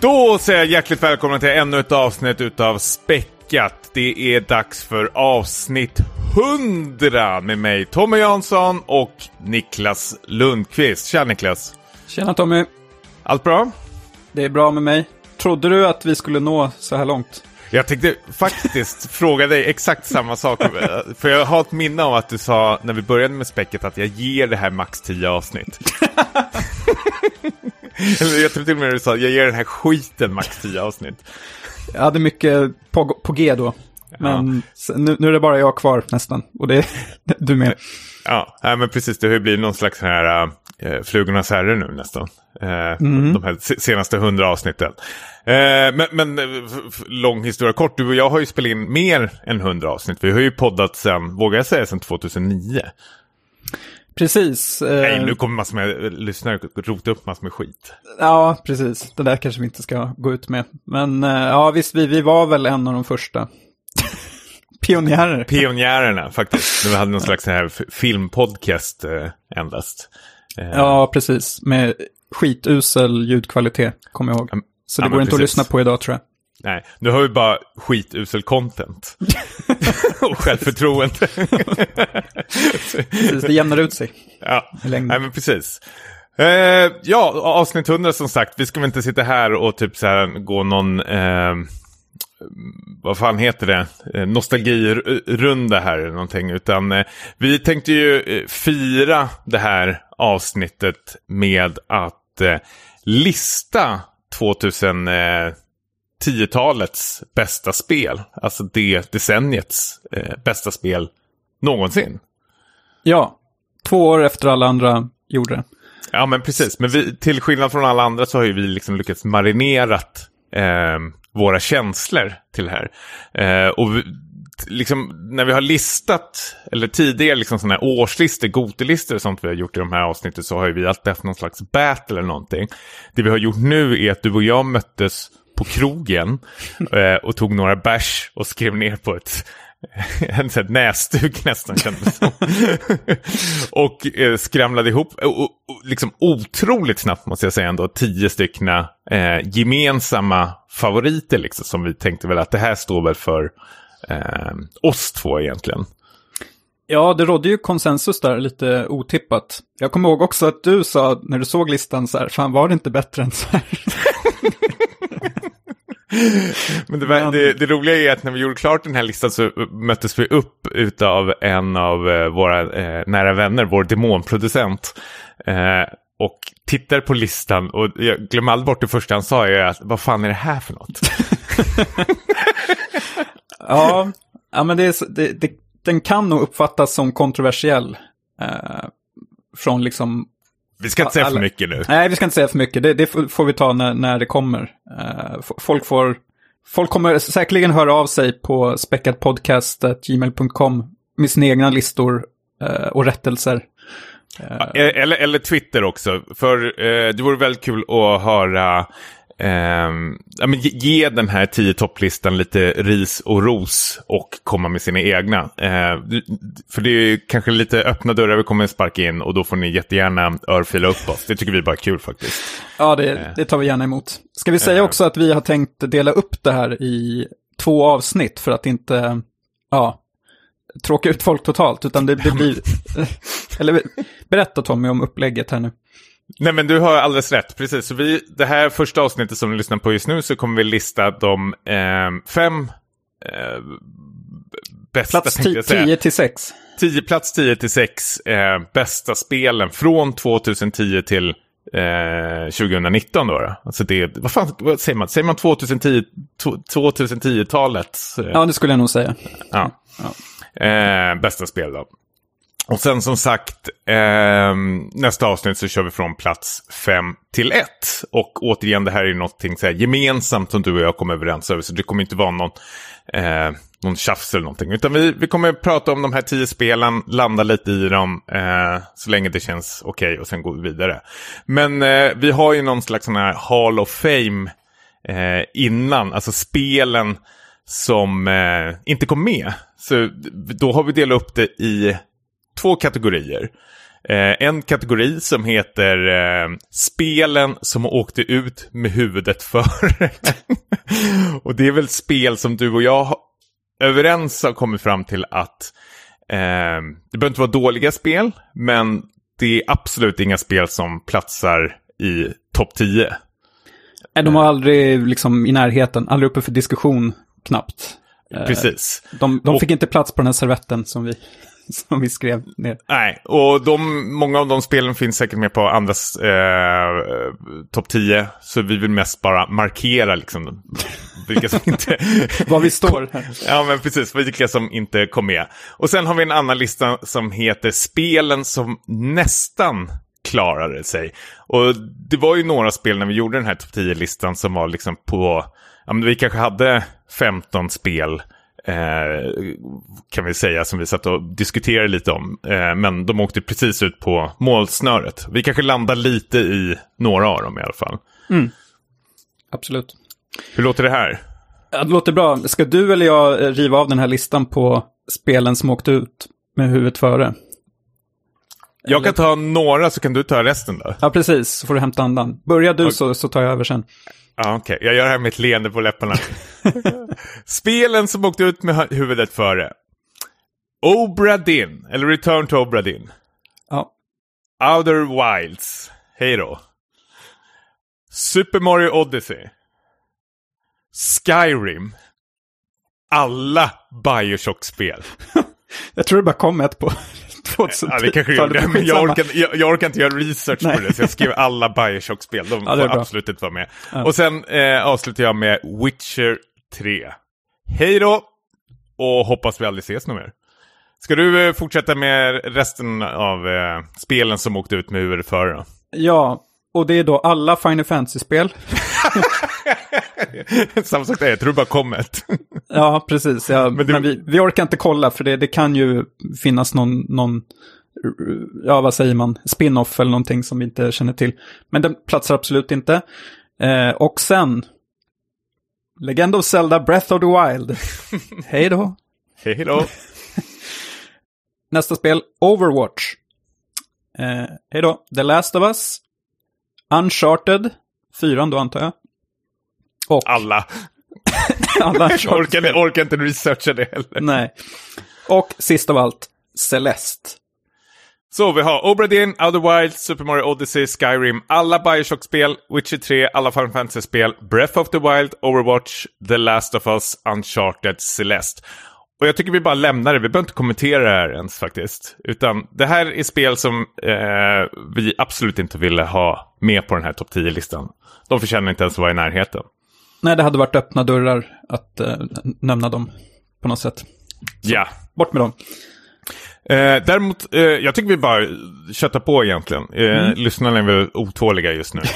Då säger jag hjärtligt välkomna till ännu ett avsnitt utav Späckat. Det är dags för avsnitt 100 med mig Tommy Jansson och Niklas Lundqvist. Tja Niklas! Tjena Tommy! Allt bra? Det är bra med mig. Trodde du att vi skulle nå så här långt? Jag tänkte faktiskt fråga dig exakt samma sak. För jag har ett minne av att du sa när vi började med späcket att jag ger det här max 10 avsnitt. jag tror till och med du sa jag ger den här skiten max 10 avsnitt. Jag hade mycket på, på G då. Men ja. nu, nu, är det bara jag kvar nästan. Och det är du med. Ja, men precis. Det har ju blivit någon slags här äh, flugornas herre nu nästan. Äh, mm. De här senaste hundra avsnitten. Äh, men, men lång historia kort. Du och jag har ju spelat in mer än hundra avsnitt. Vi har ju poddat sen, vågar jag säga, sen 2009. Precis. Nej, nu kommer massor med lyssnare rota upp massor med skit. Ja, precis. Det där kanske vi inte ska gå ut med. Men ja, visst, vi, vi var väl en av de första. Pionjärer. Pionjärerna faktiskt. Vi hade någon slags här filmpodcast eh, endast. Eh. Ja, precis. Med skitusel ljudkvalitet, kommer jag ihåg. Så det ja, går inte precis. att lyssna på idag tror jag. Nej, nu har vi bara skitusel content. och självförtroende. precis, det jämnar ut sig. Ja, nej men precis. Eh, ja, avsnitt 100 som sagt. Vi ska väl inte sitta här och typ så här gå någon... Eh, vad fan heter det, eh, nostalgirunda här eller någonting. Utan eh, vi tänkte ju eh, fira det här avsnittet med att eh, lista 2010-talets bästa spel. Alltså det decenniets eh, bästa spel någonsin. Ja, två år efter alla andra gjorde det. Ja, men precis. Men vi, till skillnad från alla andra så har ju vi liksom lyckats marinerat eh, våra känslor till det här. Eh, och vi, liksom, när vi har listat, eller tidigare liksom sådana här årslistor, gotelistor och sånt vi har gjort i de här avsnitten så har vi alltid haft någon slags battle eller någonting. Det vi har gjort nu är att du och jag möttes på krogen eh, och tog några bärs och skrev ner på ett en sån näsduk nästan kändes som. och eh, skramlade ihop, och, och, liksom otroligt snabbt måste jag säga ändå, tio stycken eh, gemensamma favoriter liksom, som vi tänkte väl att det här står väl för eh, oss två egentligen. Ja, det rådde ju konsensus där lite otippat. Jag kommer ihåg också att du sa när du såg listan så här, fan var det inte bättre än så här? Men det, var, det, det, roliga är att när vi gjorde klart den här listan så möttes vi upp av en av eh, våra eh, nära vänner, vår demonproducent. Eh, och tittar på listan och jag glömmer aldrig bort det första han sa är att vad fan är det här för något? ja, ja, men det är, det, det, den kan nog uppfattas som kontroversiell. Eh, från liksom vi ska inte säga för mycket nu. Nej, vi ska inte säga för mycket. Det, det får vi ta när, när det kommer. Uh, folk, får, folk kommer säkerligen höra av sig på späckadpodcast.gmail.com med sina egna listor uh, och rättelser. Uh, eller, eller Twitter också. För det vore väldigt kul att höra eh, ja, men ge, ge den här tio topplistan lite ris och ros och komma med sina egna. Eh, för det är kanske lite öppna dörrar vi kommer sparka in och då får ni jättegärna örfila upp oss. Det tycker vi bara är kul faktiskt. Ja, det, eh. det tar vi gärna emot. Ska vi säga eh. också att vi har tänkt dela upp det här i två avsnitt för att inte, ja, tråka ut folk totalt, utan det, det blir... eller berätta Tommy om upplägget här nu. Nej men du har alldeles rätt, precis. Så vi, det här första avsnittet som ni lyssnar på just nu så kommer vi lista de eh, fem eh, bästa, plats 10 till 6. 10, plats 10 till 6 eh, bästa spelen från 2010 till eh, 2019 då. då. Alltså det, vad fan vad säger man? Säger man 2010, 2010-talet? Ja, det skulle jag nog säga. Ja. ja. Eh, bästa spel då. Och sen som sagt, eh, nästa avsnitt så kör vi från plats 5 till 1. Och återigen, det här är någonting så här gemensamt som du och jag kommer överens över. Så det kommer inte vara någon, eh, någon tjafs eller någonting. Utan vi, vi kommer prata om de här tio spelen, landa lite i dem eh, så länge det känns okej okay, och sen går vi vidare. Men eh, vi har ju någon slags sån här Hall of Fame eh, innan, alltså spelen som eh, inte kom med. Så då har vi delat upp det i två kategorier. Eh, en kategori som heter eh, spelen som åkte ut med huvudet före. och det är väl spel som du och jag överens har kommit fram till att eh, det behöver inte vara dåliga spel, men det är absolut inga spel som platsar i topp 10. Nej, de var aldrig liksom i närheten, aldrig uppe för diskussion knappt. Precis. De, de fick och, inte plats på den här servetten som vi, som vi skrev ner. Nej, och de, många av de spelen finns säkert med på andras eh, topp 10. Så vi vill mest bara markera liksom vilka som inte... Var vi står här. Ja, men precis. Vilka som inte kom med. Och sen har vi en annan lista som heter spelen som nästan klarade sig. Och det var ju några spel när vi gjorde den här topp 10-listan som var liksom på... Ja, men vi kanske hade 15 spel kan vi säga, som vi satt och diskuterade lite om. Eh, men de åkte precis ut på målsnöret. Vi kanske landar lite i några av dem i alla fall. Mm. Absolut. Hur låter det här? Ja, det låter bra. Ska du eller jag riva av den här listan på spelen som åkte ut med huvudet före? Jag kan ta några så kan du ta resten då. Ja, precis. Så får du hämta andan. Börja du så, så tar jag över sen. Ja, Okej, okay. jag gör det här med ett leende på läpparna. Spelen som åkte ut med huvudet före. Obra Dinn, eller Return to Obra Dinn. Ja. Outer Wilds. Hej då. Super Mario Odyssey. Skyrim. Alla Bioshock-spel. jag tror det bara kom ett på 2010. Ja, det kanske gjorde. Men jag orkar, jag, jag orkar inte göra research Nej. på det, så jag skrev alla Bioshock-spel. De ja, får absolut inte vara med. Ja. Och sen eh, avslutar jag med Witcher 3. Hej då! Och hoppas vi aldrig ses något mer. Ska du eh, fortsätta med resten av eh, spelen som åkte ut med före då? Ja, och det är då alla Final Fantasy-spel. Samma sak där, jag tror det bara kom ett. ja, precis. Ja, men, det... men vi, vi, orkar inte kolla för det, det kan ju finnas någon, någon, ja vad säger man, spin-off eller någonting som vi inte känner till. Men den platsar absolut inte. Eh, och sen, Legend of Zelda Breath of the Wild. Hej då. Hej då. Nästa spel, Overwatch. Eh, hej då. The Last of Us. Uncharted. Fyran då antar jag. Och... Alla. Alla jag orkar, orkar inte researcha det heller. Nej. Och sist av allt, Celeste. Så vi har Obradin, Outer Wilds, Super Mario Odyssey, Skyrim, alla Bioshock-spel, Witcher 3, alla Final Fantasy-spel, Breath of the Wild, Overwatch, The Last of Us, Uncharted, Celeste. Och jag tycker vi bara lämnar det, vi behöver inte kommentera det här ens faktiskt. Utan det här är spel som eh, vi absolut inte ville ha med på den här topp 10-listan. De förtjänar inte ens att vara i närheten. Nej, det hade varit öppna dörrar att eh, nämna dem på något sätt. Så, ja. Bort med dem. Eh, däremot, eh, jag tycker vi bara köttar på egentligen. Eh, mm. Lyssnarna är väl otåliga just nu.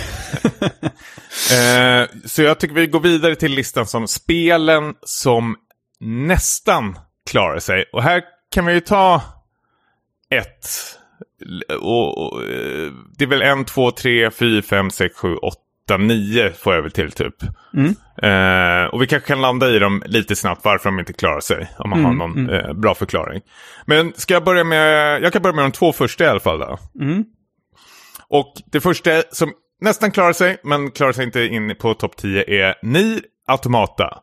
eh, så jag tycker vi går vidare till listan som spelen som nästan klarar sig. Och här kan vi ju ta ett. Och, och, eh, det är väl en, två, tre, fyra, fem, sex, sju, åtta 8-9 får jag väl till typ. Mm. Eh, och vi kanske kan landa i dem lite snabbt varför de inte klarar sig. Om man mm, har någon mm. eh, bra förklaring. Men ska jag börja med, jag kan börja med de två första i alla fall då. Mm. Och det första som nästan klarar sig, men klarar sig inte in på topp 10 är Nier Automata.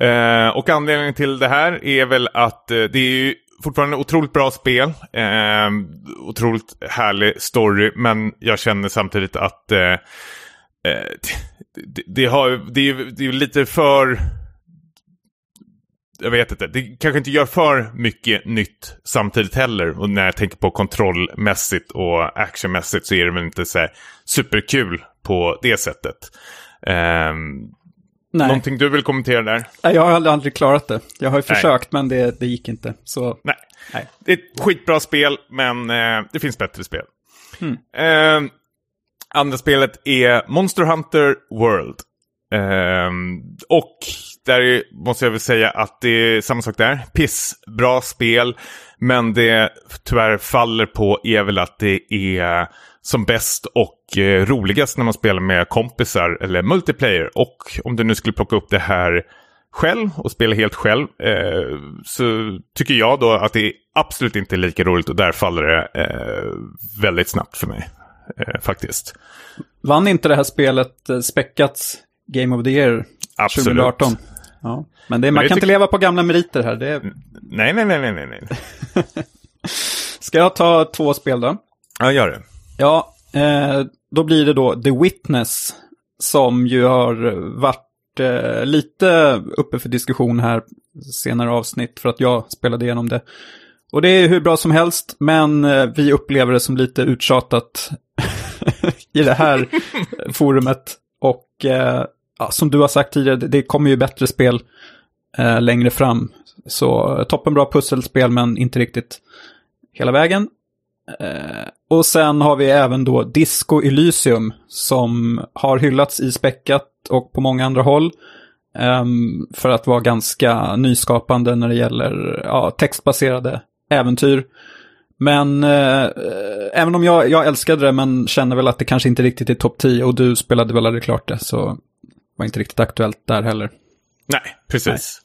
Eh, och anledningen till det här är väl att eh, det är fortfarande otroligt bra spel. Eh, otroligt härlig story, men jag känner samtidigt att eh, Eh, det, det, har, det, är, det är lite för... Jag vet inte, det kanske inte gör för mycket nytt samtidigt heller. Och när jag tänker på kontrollmässigt och actionmässigt så är det väl inte så superkul på det sättet. Um, Nej. Någonting du vill kommentera där? Nej, jag har aldrig, aldrig klarat det. Jag har ju försökt men det, det gick inte. Så... Nej. Nej. Det är ett skitbra spel men eh, det finns bättre spel. Hmm. Eh, Andra spelet är Monster Hunter World. Um, och där måste jag väl säga att det är samma sak där. Piss, bra spel. Men det tyvärr faller på är väl att det är som bäst och eh, roligast när man spelar med kompisar eller multiplayer. Och om du nu skulle plocka upp det här själv och spelar helt själv eh, så tycker jag då att det absolut inte är lika roligt och där faller det eh, väldigt snabbt för mig. Eh, faktiskt. Vann inte det här spelet eh, späckats Game of the Year Absolut. 2018? Ja. Men det, man det kan inte leva på gamla meriter här. Det är... Nej, nej, nej, nej, nej, nej. Ska jag ta två spel då? Ja, gör det. Ja, eh, då blir det då The Witness som ju har varit eh, lite uppe för diskussion här senare avsnitt för att jag spelade igenom det. Och det är hur bra som helst, men eh, vi upplever det som lite uttjatat i det här forumet. Och eh, ja, som du har sagt tidigare, det- kommer ju bättre spel eh, längre fram. Så eh, toppenbra pusselspel, men inte riktigt hela vägen. Eh, och sen har vi även då Disco Elysium som har hyllats i späckat och på många andra håll. ehm, för att vara ganska nyskapande när det gäller ja, textbaserade äventyr. Men eh, även om jag, jag älskade det men känner väl att det kanske inte riktigt är topp 10 och du spelade väl aldrig klart det så var inte riktigt aktuellt där heller. Nej, precis.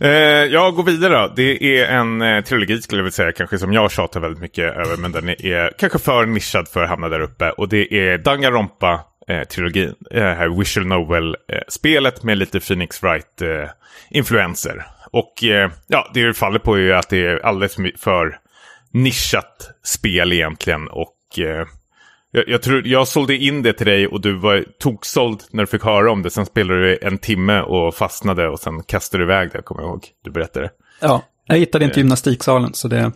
Eh, jag går vidare då. Det är en eh, trilogi skulle jag vilja säga, kanske som jag tjatar väldigt mycket över, men den är kanske för nischad för att hamna där uppe. Och det är Danganronpa-trilogin. Eh, eh, här visual novel-spelet eh, med lite Phoenix Wright-influenser. Eh, och eh, ja, det det faller på är ju att det är alldeles för nischat spel egentligen. Och eh, jag, jag, tror, jag sålde in det till dig och du var toksåld när du fick höra om det. Sen spelade du en timme och fastnade och sen kastade du iväg det, kommer jag ihåg. Du berättade. Ja, jag hittade inte gymnastiksalen så det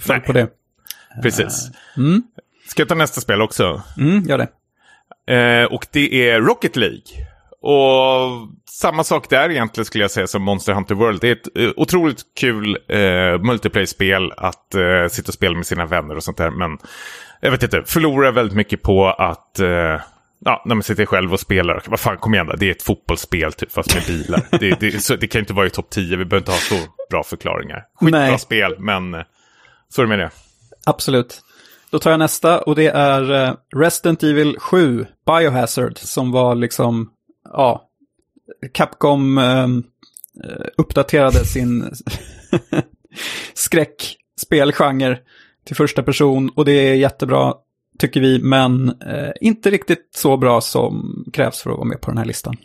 föll på det. Precis. Mm, Ska jag ta nästa spel också? mm, gör det. Eh, och det är Rocket League. Och samma sak där egentligen skulle jag säga som Monster Hunter World. Det är ett eh, otroligt kul eh, multiplayer-spel att eh, sitta och spela med sina vänner och sånt där. Men jag vet inte, förlorar väldigt mycket på att eh, ja, när man sitter själv och spelar. Vad fan, kom igen då. Det är ett fotbollsspel typ, fast med bilar. det, det, så, det kan inte vara i topp 10, vi behöver inte ha så bra förklaringar. Skitbra Nej. spel, men eh, så är det med det. Absolut. Då tar jag nästa och det är eh, Resident Evil 7 Biohazard som var liksom, ja, Capcom ehm, eh, uppdaterade sin skräckspelgenre till första person och det är jättebra tycker vi, men eh, inte riktigt så bra som krävs för att vara med på den här listan.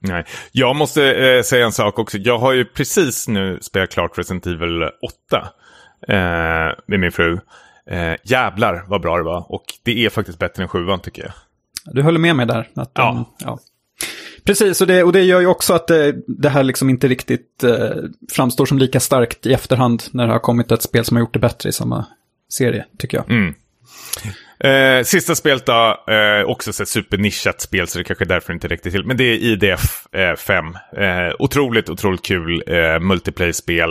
Nej. Jag måste eh, säga en sak också. Jag har ju precis nu spelat klart Resident Evil 8 eh, med min fru. Eh, jävlar vad bra det var. Och det är faktiskt bättre än sjuan tycker jag. Du håller med mig där? Att, Ja. um, ja. Precis, och det, och det gör ju också att det, det här liksom inte riktigt eh, framstår som lika starkt i efterhand när det har kommit ett spel som har gjort det bättre i samma serie, tycker jag. Mm. Eh, sista spelet då, eh, också ett supernischat spel så det kanske är därför inte räckte till. Men det är IDF eh, 5. Eh, otroligt, otroligt kul eh, multiplayer-spel.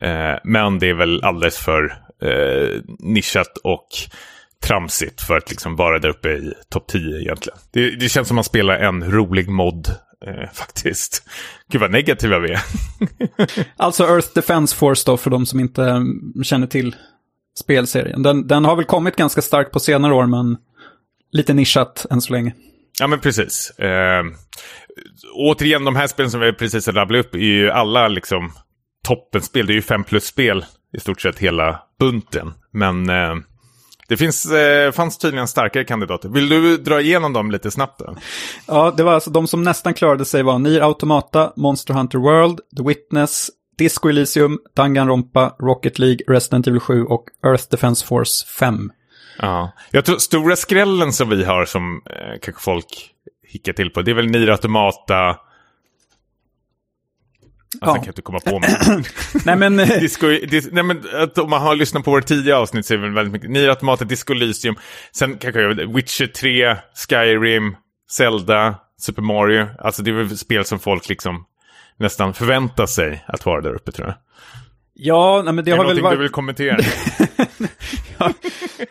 Eh, men det är väl alldeles för eh, nischat och tramsigt för att liksom vara där uppe i topp 10 egentligen. Det, det känns som man spelar en rolig mod eh, faktiskt. Gud vad negativa vi är. Alltså Earth Defense Force då, för de som inte känner till spelserien. Den, den har väl kommit ganska starkt på senare år, men lite nischat än så länge. Ja, men precis. Eh, återigen, de här spelen som vi precis har rabblat upp är ju alla liksom toppenspel. Det är ju fem plus-spel i stort sett hela bunten. Men eh, det finns, eh, fanns tydligen starkare kandidater. Vill du dra igenom dem lite snabbt då? Ja, det var alltså de som nästan klarade sig var Nier Automata, Monster Hunter World, The Witness, Disco Elysium, Danganronpa, Rocket League, Resident Evil 7 och Earth Defense Force 5. Ja. Jag tror stora skrällen som vi har som eh, kanske folk hickar till på. Det är väl Nier Automata. Alltså, Ja. Kan inte komma på mig. Nej men, eh, Disco, dis, nej men att om man har lyssnat på våra tidiga avsnitt så är det väl väldigt mycket. Nier Automata, Disco Elysium. Sen kanske jag Witcher 3, Skyrim, Zelda, Super Mario. Alltså det är väl spel som folk liksom nästan förväntar sig att vara där uppe tror jag. ja, nej, men det är det har väl varit... du vill kommentera?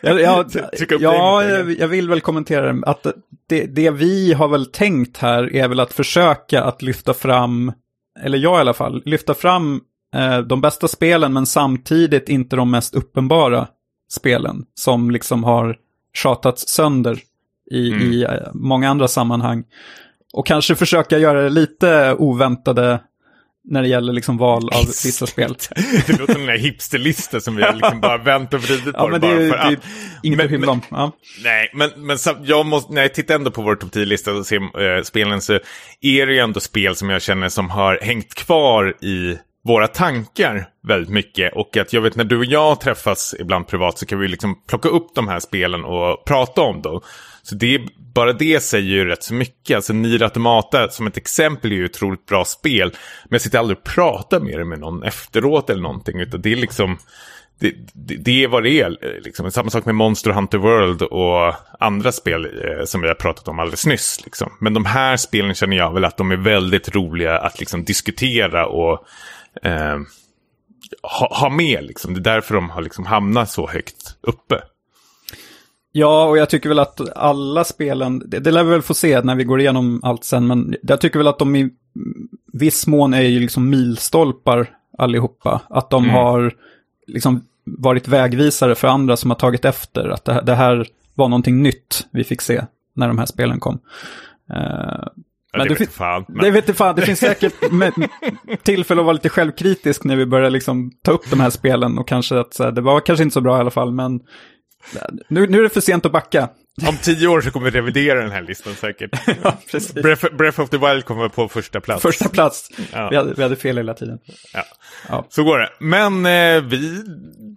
Ja, ja, Tryck upp ja jag, jag vill väl kommentera det, att det, det vi har väl tänkt här är väl att försöka att lyfta fram, eller jag i alla fall, lyfta fram eh, de bästa spelen men samtidigt inte de mest uppenbara spelen som liksom har tjatats sönder i, Mm. i eh, många andra sammanhang. Och kanske försöka göra det lite oväntade när det gäller liksom val av vissa spel. det låter som den där hipsterlista som vi har liksom bara vänt och vridit på ja, men det, är, bara för det är inget att hymla om. Ja. Nej, men, men jag måste, när jag tittar ändå på vår topp 10-lista och ser äh, spelen så är det ju ändå spel som jag känner som har hängt kvar i våra tankar väldigt mycket. Och att jag vet när du och jag träffas ibland privat så kan vi liksom plocka upp de här spelen och prata om dem. Så det, bara det säger ju rätt så mycket. Alltså Nier Automata som ett exempel är ju ett otroligt bra spel. Men jag sitter aldrig och pratar med det med någon efteråt eller någonting. Utan det är liksom... Det, det, det är vad det är. Liksom. Samma sak med Monster Hunter World och andra spel eh, som vi har pratat om alldeles nyss. Liksom. Men de här spelen känner jag väl att de är väldigt roliga att liksom, diskutera och eh, ha, ha med. Liksom. Det är därför de har liksom, hamnat så högt uppe. Ja, och jag tycker väl att alla spelen, det, det lär vi väl få se när vi går igenom allt sen, men jag tycker väl att de i viss mån är ju liksom milstolpar allihopa. Att de mm. har liksom varit vägvisare för andra som har tagit efter. Att det, det, här var någonting nytt vi fick se när de här spelen kom. Uh, men det, vet fan. Men... Det vet fan. Det finns säkert tillfälle att vara lite självkritisk när vi börjar liksom ta upp de här spelen och kanske att så här, det var kanske inte så bra i alla fall, men nu, nu är det för sent att backa. Om tio år så kommer vi revidera den här listan säkert. ja. Breath, Breath, of the Wild kommer på första plats. Första plats. Ja. Vi, hade, vi hade fel hela tiden. Ja. ja. Så går det. Men eh, vi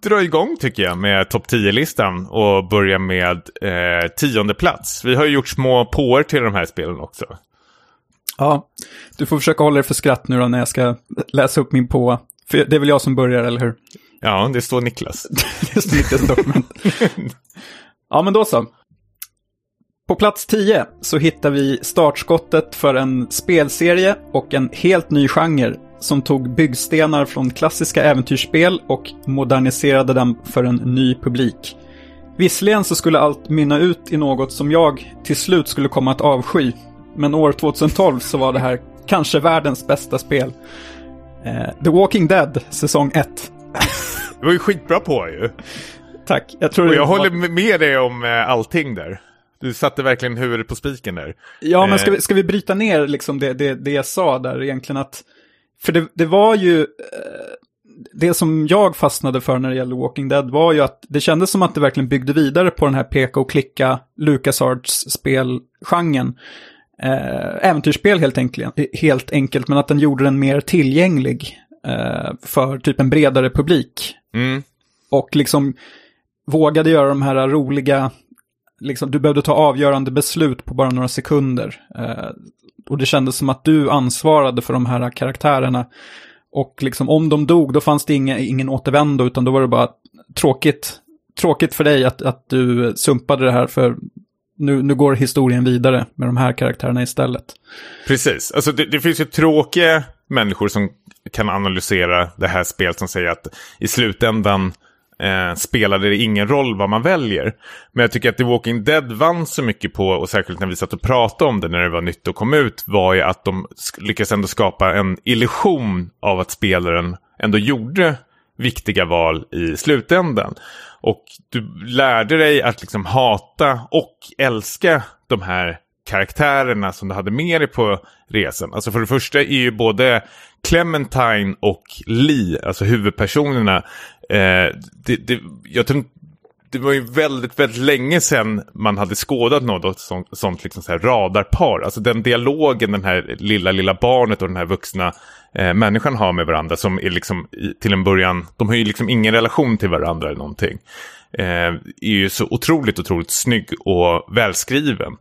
drar igång tycker jag med topp 10-listan och börjar med eh, tionde plats. Vi har ju gjort små påer till de här spelen också. Ja, du får försöka hålla dig för skratt nu då när jag ska läsa upp min på. För det är väl jag som börjar, eller hur? Ja, det står Niklas. det står Niklas dokument. ja, men då så. På plats 10 så hittar vi startskottet för en spelserie och en helt ny genre som tog byggstenar från klassiska äventyrsspel och moderniserade dem för en ny publik. Visserligen så skulle allt mynna ut i något som jag till slut skulle komma att avsky, men år 2012 så var det här kanske världens bästa spel. Eh, The Walking Dead, säsong 1. Det var ju skitbra på ju. Tack. Jag, tror och jag håller med dig om eh, allting där. Du satte verkligen huvudet på spiken där. Ja, men ska vi, ska vi bryta ner liksom det, det, det jag sa där egentligen att... För det, det var ju... Eh, det som jag fastnade för när det gäller Walking Dead var ju att det kändes som att det verkligen byggde vidare på den här peka och klicka LucasArts spelgenren. Eh, äventyrsspel helt enkelt, helt enkelt, men att den gjorde den mer tillgänglig eh, för typ en bredare publik. Mm. Och liksom vågade göra de här roliga, liksom, du behövde ta avgörande beslut på bara några sekunder. Eh, och det kändes som att du ansvarade för de här karaktärerna. Och liksom om de dog, då fanns det inga, ingen återvändo, utan då var det bara tråkigt, tråkigt för dig att, att du sumpade det här, för nu, nu går historien vidare med de här karaktärerna istället. Precis, alltså det, det finns ju tråkiga människor som kan analysera det här spelet som säger att i slutändan eh, spelade det ingen roll vad man väljer. Men jag tycker att The Walking Dead vann så mycket på, och särskilt när vi satt och pratade om det när det var nytt och kom ut, var ju att de lyckades ändå skapa en illusion av att spelaren ändå gjorde viktiga val i slutändan. Och du lärde dig att liksom hata och älska de här karaktärerna som du hade med dig på resan. Alltså för det första är ju både Clementine och Lee, alltså huvudpersonerna, eh, det, det, jag tror det var ju väldigt, väldigt länge sedan man hade skådat något sånt, sånt liksom så här radarpar. Alltså den dialogen den här lilla, lilla barnet och den här vuxna eh, människan har med varandra som är liksom till en början, de har ju liksom ingen relation till varandra eller någonting. Eh, är ju så otroligt, otroligt snygg och välskriven.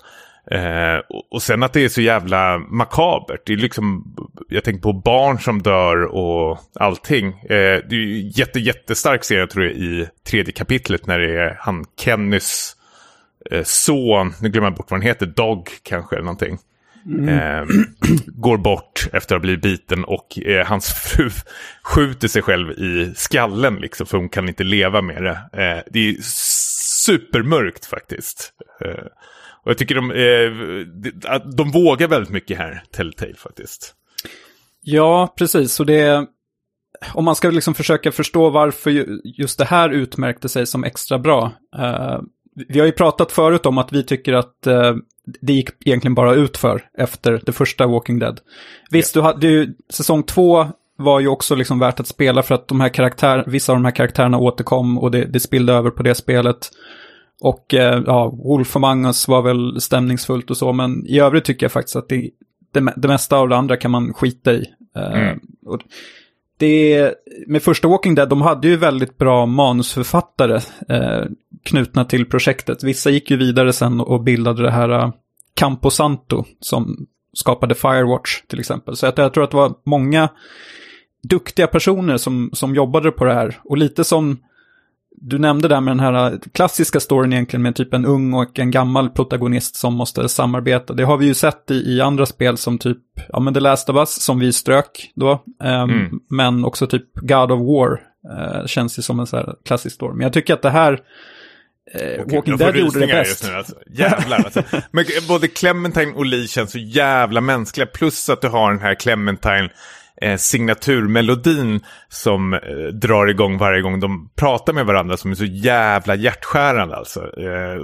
Eh, och, sen att det är så jävla makabert. Det är liksom, jag tänker på barn som dör och allting. Eh, det är ju jätte, jättestark serie tror jag i tredje kapitlet när det är han Kennys eh, son, nu glömmer jag bort vad han heter, Dog kanske eller någonting. Mm. Eh, går bort efter att ha blivit biten och eh, hans fru skjuter sig själv i skallen liksom för hon kan inte leva med det. Eh, det är supermörkt faktiskt. Eh, och jag tycker de, eh, de vågar väldigt mycket här, Telltale faktiskt. Ja, precis. Och det, om man ska liksom försöka förstå varför just det här utmärkte sig som extra bra. Uh, vi har ju pratat förut om att vi tycker att uh, det gick egentligen bara ut för efter det första Walking Dead. Visst, du hade säsong två var ju också liksom värt att spela för att de här karaktär, vissa av de här karaktärerna återkom och det, det spillde över på det spelet. Och eh, ja, Wolf Among Us var väl stämningsfullt och så, men i övrigt tycker jag faktiskt att det, det, det mesta av det andra kan man skita i. Eh, Mm. och det, med första Walking Dead, de hade ju väldigt bra manusförfattare eh, knutna till projektet. Vissa gick ju vidare sen och bildade det här uh, Camposanto som skapade Firewatch till exempel. Så att jag tror att det var många duktiga personer som, som jobbade på det här. Och lite som du nämnde där med den här klassiska storyn egentligen med typ en ung och en gammal protagonist som måste samarbeta. Det har vi ju sett i, i andra spel som typ, ja men The Last of Us som vi strök då. Ehm, Mm. Men också typ God of War eh, känns ju som en så här klassisk story. Men jag tycker att det här, eh, Walking Dead gjorde det bäst. just nu. Alltså. Jävlar alltså. Men både Clementine och Lee känns så jävla mänskliga. Plus att du har den här Clementine eh, signaturmelodin som eh, drar igång varje gång de pratar med varandra som är så jävla hjärtskärande alltså. Eh,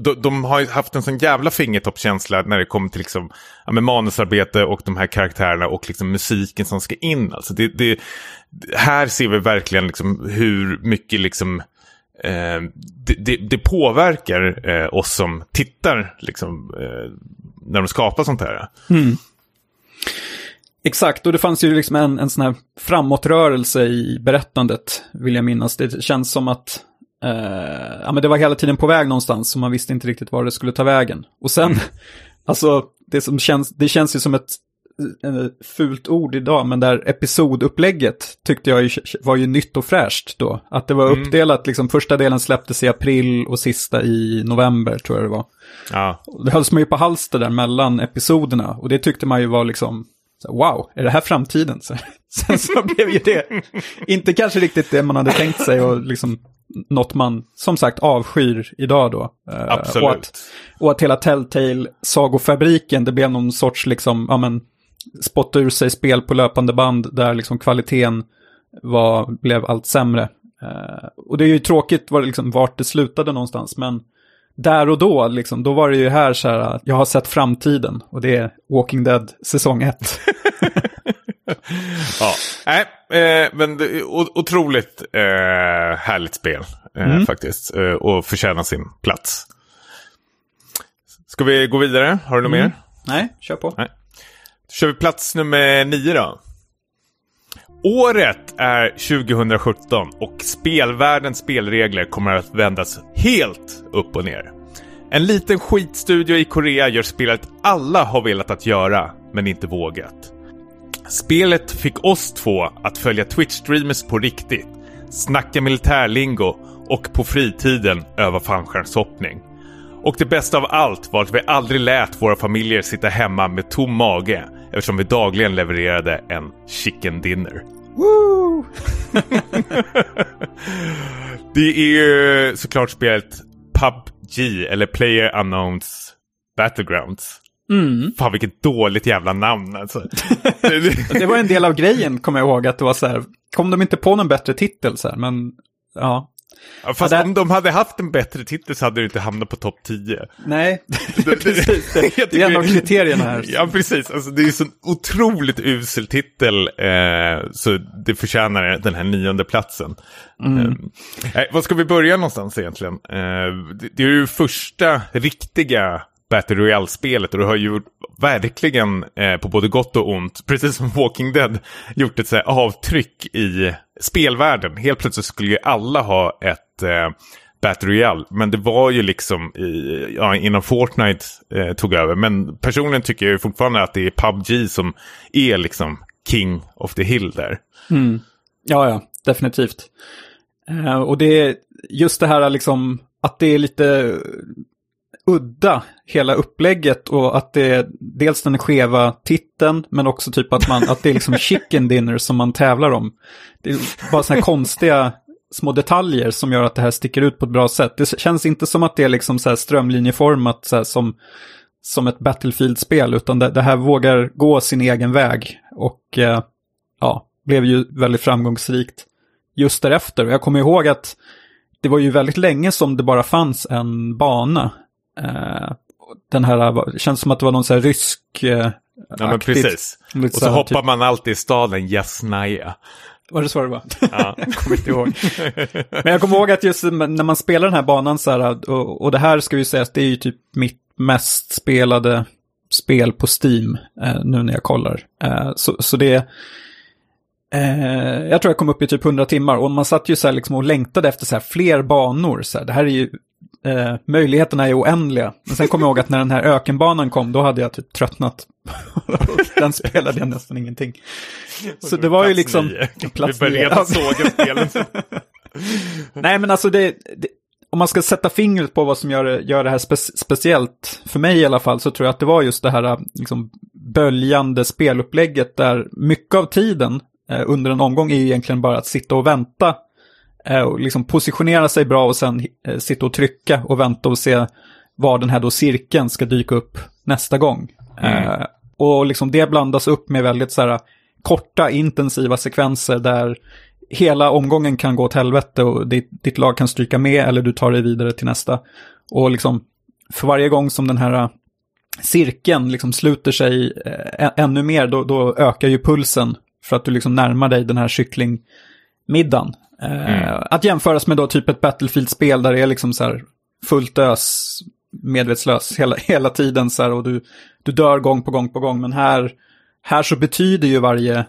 de, de har ju haft en sån jävla fingertoppskänsla när det kommer till liksom, ja, med manusarbete och de här karaktärerna och liksom musiken som ska in. Alltså det, det, här ser vi verkligen liksom hur mycket liksom eh, det, det, det påverkar eh, oss som tittar liksom, eh, när de skapar sånt här. Mm. Exakt, och det fanns ju liksom en, en sån här framåtrörelse i berättandet, vill jag minnas. Det känns som att eh, ja, men det var hela tiden på väg någonstans, så man visste inte riktigt var det skulle ta vägen. Och sen, alltså, det, som känns, det känns ju som ett eh, fult ord idag, men där episodupplägget tyckte jag var ju nytt och fräscht då. Att det var uppdelat, liksom första delen släpptes i april och sista i november, tror jag det var. Ja, Det hölls man ju på halster där mellan episoderna och det tyckte man ju var liksom, så, wow, är det här framtiden? Så, sen så blev ju det inte kanske riktigt det man hade tänkt sig och liksom något man som sagt avskyr idag då. Eh, Absolut. Och att, och att hela Telltale-sagofabriken, det blev någon sorts liksom, ja men, spotta ur sig spel på löpande band där liksom kvaliteten var, blev allt sämre. Eh, och det är ju tråkigt var, liksom, vart det slutade någonstans, men där och då, liksom, då var det ju här så här, jag har sett framtiden och det är Walking Dead säsong 1. ja. Nej, eh, men det är otroligt eh, härligt spel eh, faktiskt. Eh, och förtjänar sin plats. Ska vi gå vidare? Har du något mer? Nej, kör på. Nej. Då kör vi plats nummer nio då. Året är 2017 och spelvärldens spelregler kommer att vändas helt upp och ner. En liten skitstudio i Korea gör spelet alla har velat att göra, men inte vågat. Spelet fick oss två att följa Twitch-streamers på riktigt, snacka militärlingo och på fritiden öva fallskärmshoppning. Och det bästa av allt var att vi aldrig lät våra familjer sitta hemma med tom mage eftersom vi dagligen levererade en chicken dinner. Woo! Det är ju såklart spelet PubG eller Player Unknowns Battlegrounds. Mm. Fan vilket dåligt jävla namn alltså. Det var en del av grejen, kommer jag ihåg, att det var så här, kom de inte på någon bättre titel så här, men ja. Ja, Fast där- om de hade haft en bättre titel så hade det inte hamnat på topp 10. Nej, precis. Det, är en av kriterierna här. Ja, precis. Alltså, det är så en otroligt usel titel. Eh, så det förtjänar den här nionde platsen. Eh, nej, vad ska vi börja någonstans egentligen? Eh, det, det är ju första riktiga Battle Royale-spelet och det har ju verkligen eh, på både gott och ont, precis som Walking Dead, gjort ett så här, avtryck i spelvärlden. Helt plötsligt skulle ju alla ha ett eh, Battle Royale. Men det var ju liksom i, ja, innan Fortnite eh, tog över. Men personligen tycker jag ju fortfarande att det är PubG som är liksom King of the Hill där. Mm. Ja, ja, definitivt. Eh, och det är just det här liksom att det är lite udda hela upplägget och att det är dels den skeva titeln men också typ att, man, att det är liksom chicken dinner som man tävlar om. Det är bara sådana här konstiga små detaljer som gör att det här sticker ut på ett bra sätt. Det känns inte som att det är liksom så här strömlinjeformat så som, som ett Battlefield-spel utan det, det här vågar gå sin egen väg och eh, ja, blev ju väldigt framgångsrikt just därefter. Jag kommer ihåg att det var ju väldigt länge som det bara fanns en bana. Eh, den här, det känns som att det var någon så här rysk... Eh, ja, men precis. Lite Och så här, hoppar typ- man alltid i staden Jasnaja. Var det så det var? Ja. jag kommer inte ihåg. Men jag kommer ihåg att just när man spelar den här banan så här, och, och det här ska vi säga att det är ju typ mitt mest spelade spel på Steam eh, nu när jag kollar. Eh, så, så det... Eh, jag tror jag kom upp i typ 100 timmar och man satt ju så här liksom och längtade efter så här fler banor. Så här, det här är ju... Eh, möjligheterna är oändliga. Men sen kommer jag ihåg att när den här ökenbanan kom, då hade jag typ tröttnat. Den spelade jag nästan ingenting. Så det var ju liksom... nio. plats Vi börjar nio. redan såga spelen. Nej, men alltså det, det, om man ska sätta fingret på vad som gör, det- gör det här spe, speciellt, för mig i alla fall, så tror jag att det var just det här liksom, böljande spelupplägget där mycket av tiden eh, under en omgång är ju egentligen bara att sitta och vänta och liksom positionera sig bra och sen eh, sitta och trycka och vänta och se var den här då cirkeln ska dyka upp nästa gång. Eh, och liksom det blandas upp med väldigt så här korta intensiva sekvenser där hela omgången kan gå åt helvete och ditt, ditt lag kan stryka med eller du tar dig vidare till nästa. Och liksom för varje gång som den här cirkeln liksom sluter sig ännu mer då, då ökar ju pulsen för att du liksom närmar dig den här kycklingmiddagen. Eh, Att jämföras med då typ ett Battlefield-spel där det är liksom så här fullt ös, medvetslös hela, hela tiden så här och du, du dör gång på gång på gång. Men här, här så betyder ju varje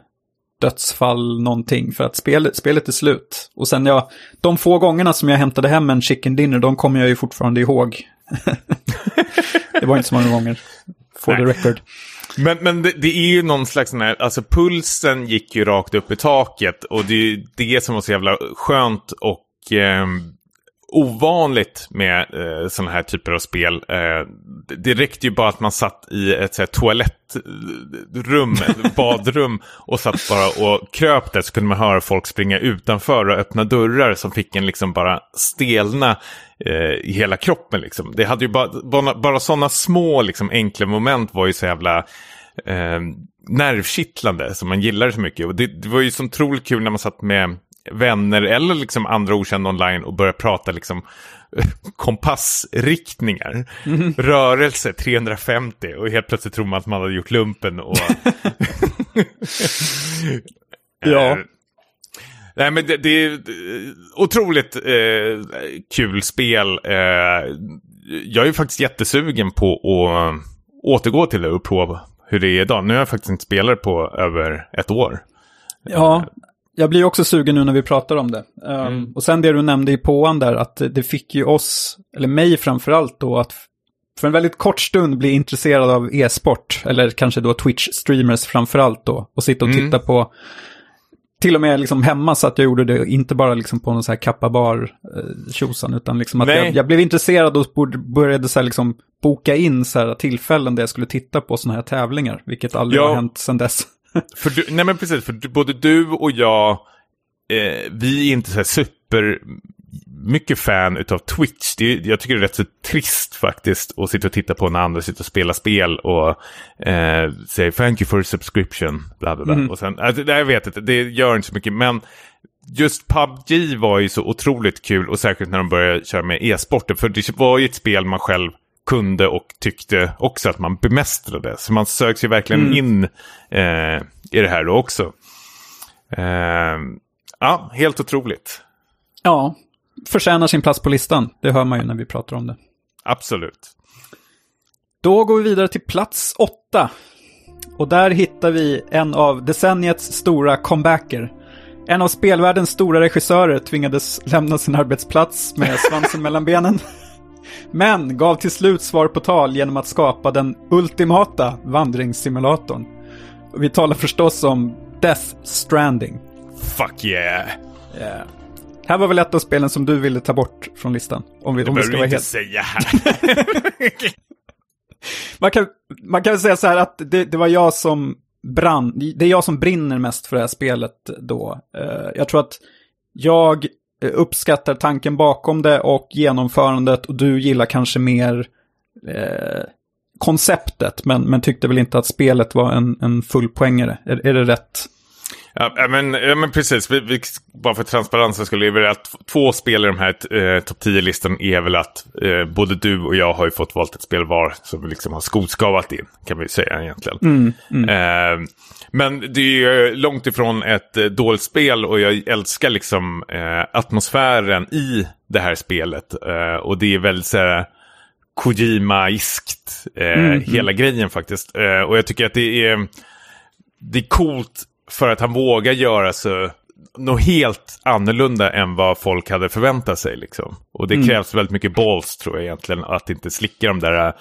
dödsfall någonting för att spelet, spelet är slut. Och sen jag, de få gångerna som jag hämtade hem en chicken dinner, de kommer jag ju fortfarande ihåg. det var inte så många gånger, for the Nej. record. Men, men det, det är ju någon slags sån här, alltså pulsen gick ju rakt upp i taket och det är ju det som var så jävla skönt och eh, ovanligt med eh, sådana här typer av spel. Eh, det, räckte ju bara att man satt i ett så här, toalettrum, badrum och satt bara och kröp där så kunde man höra folk springa utanför och öppna dörrar som fick en liksom bara stelna eh, i hela kroppen. Liksom. Det hade ju bara, bara, bara sådana små liksom, enkla moment var ju så jävla eh, nervkittlande som man gillade så mycket. Och det, det var ju så otroligt kul när man satt med vänner eller liksom andra okända online och började prata liksom kompassriktningar. Rörelse 350 och helt plötsligt tror man att man hade gjort lumpen och... Ja. Eh, Nej men det, det är otroligt eh, kul spel. Eh, jag är ju faktiskt jättesugen på att återgå till det och prova hur det är idag. Nu har jag faktiskt inte spelat på över ett år. Ja, jag blir också sugen nu när vi pratar om det. Um, Och sen det du nämnde i påan där, att det fick ju oss, eller mig framförallt då, att för en väldigt kort stund bli intresserad av e-sport, eller kanske då Twitch-streamers framförallt då, och sitta och Mm. titta på, till och med liksom hemma så att jag gjorde det, inte bara liksom på någon så här kappabar eh, tjosan, utan liksom att jag, jag blev intresserad och började så liksom boka in så tillfällen där jag skulle titta på sådana här tävlingar, vilket aldrig Ja. har hänt sedan dess. För du, nej men precis, för du, både du och jag, eh, vi är inte så super mycket fan utav Twitch. Det, är- jag tycker det är rätt så trist faktiskt att sitta och titta på när andra sitter och spelar spel och eh, säger thank you for subscription. Bla, bla, bla. Och sen, alltså, jag vet inte, det gör inte så mycket. Men just PubG var ju så otroligt kul och särskilt när de började köra med e-sporten. För det var ju ett spel man själv kunde och tyckte också att man bemästrade. Så man söks ju verkligen in eh, i det här då också. Eh, ja, helt otroligt. Ja, förtjänar sin plats på listan. Det hör man ju när vi pratar om det. Absolut. Då går vi vidare till plats åtta. Och där hittar vi en av decenniets stora comebacker. En av spelvärldens stora regissörer tvingades lämna sin arbetsplats med svansen mellan benen. Men gav till slut svar på tal genom att skapa den ultimata vandringssimulatorn. Vi talar förstås om Death Stranding. Fuck yeah. Yeah. Här var väl ett av spelen som du ville ta bort från listan. Om vi, Det om vi ska vara inte helt... säga här. Man kan, man kan säga så här att det, det var jag som brann, det är jag som brinner mest för det här spelet då. Eh, jag tror att jag Eh, uppskattar tanken bakom det och genomförandet och du gillar kanske mer eh, konceptet men, men tyckte väl inte att spelet var en, en full poängare. Är, är det rätt? Ja, men, ja, men precis. Vi, vi, bara för transparensen skulle jag vilja att två spel i de här eh, topp 10-listan är väl att eh, både du och jag har ju fått valt ett spel var som vi liksom har skoskavat in, kan vi säga egentligen. Mm, mm. Eh, men det är ju långt ifrån ett eh, dåligt spel och jag älskar liksom eh, atmosfären i det här spelet. Eh, och det är väldigt så här Kojima-iskt, eh, mm, mm. hela grejen faktiskt. och jag tycker att det är, det är coolt för att han vågar göra så något helt annorlunda än vad folk hade förväntat sig. Liksom. Och det mm. krävs väldigt mycket balls tror jag egentligen, att inte slicka de där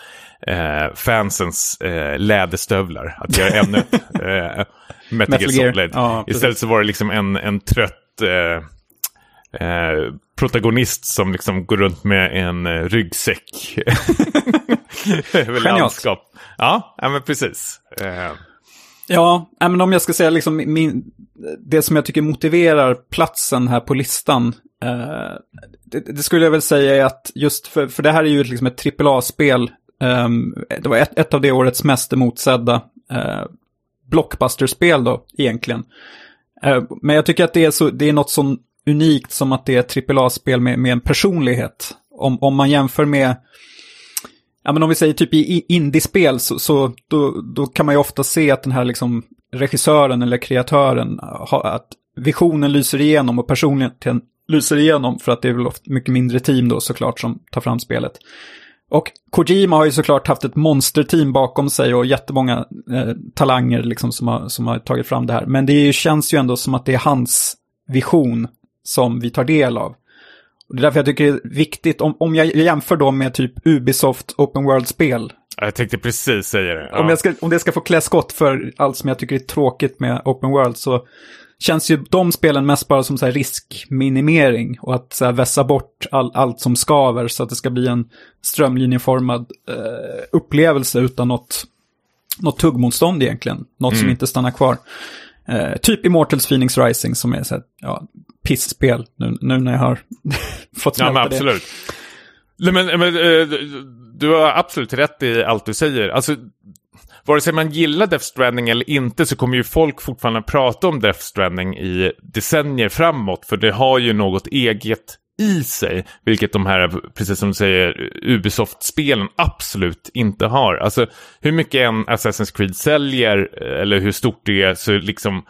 eh, fansens eh, läderstövlar. Att göra ännu eh, Metal Gear Solid. Ja, Istället så var det liksom en, en trött eh, eh, protagonist som liksom går runt med en eh, ryggsäck. Över landskap. Ja, ja, men precis. Ja, men om jag ska säga liksom min, det som jag tycker motiverar platsen här på listan. Eh, det, det, skulle jag väl säga är att just för, för det här är ju liksom ett AAA-spel. Eh, det var ett, ett, av det årets mest emotsedda eh, blockbuster-spel då, egentligen. Eh, men jag tycker att det är, så, det är något så unikt som att det är ett AAA-spel med, med en personlighet. Om, om man jämför med ja men om vi säger typ i indiespel så, så då, då kan man ju ofta se att den här liksom regissören eller kreatören, har, att visionen lyser igenom och personligheten lyser igenom för att det är väl ofta mycket mindre team då såklart som tar fram spelet. Och Kojima har ju såklart haft ett monsterteam bakom sig och jättemånga eh, talanger liksom som har, som har tagit fram det här. Men det ju, känns ju ändå som att det är hans vision som vi tar del av. Det är därför jag tycker det är viktigt, om, om jag jämför då med typ Ubisoft Open World-spel. Jag tänkte precis säga det. Ja. Om, jag ska, om det ska få klä skott för allt som jag tycker är tråkigt med Open World så känns ju de spelen mest bara som så riskminimering och att så vässa bort all, allt som skaver så att det ska bli en strömlinjeformad eh, upplevelse utan något, något tuggmotstånd egentligen. Något mm. som inte stannar kvar. Eh, typ Immortals Phoenix Rising som är så här, ja, pissspel nu, nu när jag har fått smälta ja, men absolut. det. Men, men, eh, du har absolut rätt i allt du säger. Alltså, vare sig man gillar Death Stranding eller inte så kommer ju folk fortfarande prata om Death Stranding i decennier framåt. För det har ju något eget i sig, vilket de här, precis som du säger, Ubisoft-spelen absolut inte har. Alltså hur mycket en Assassin's Creed säljer, eh, eller hur stort det är, så liksom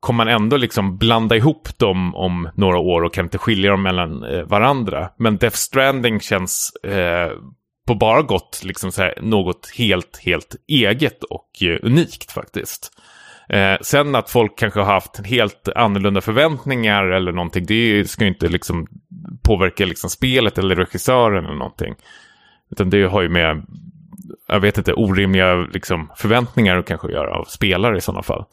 kommer man ändå liksom blanda ihop dem om några år och kan inte skilja dem mellan eh, varandra. Men Death Stranding känns eh, på bara gott liksom så här, något helt, helt eget och eh, unikt faktiskt. Eh, sen att folk kanske har haft helt annorlunda förväntningar eller någonting, det ska ju inte liksom påverka liksom spelet eller regissören eller någonting. Utan det har ju med, jag vet inte, orimliga liksom förväntningar att kanske göra av spelare i sådana fall.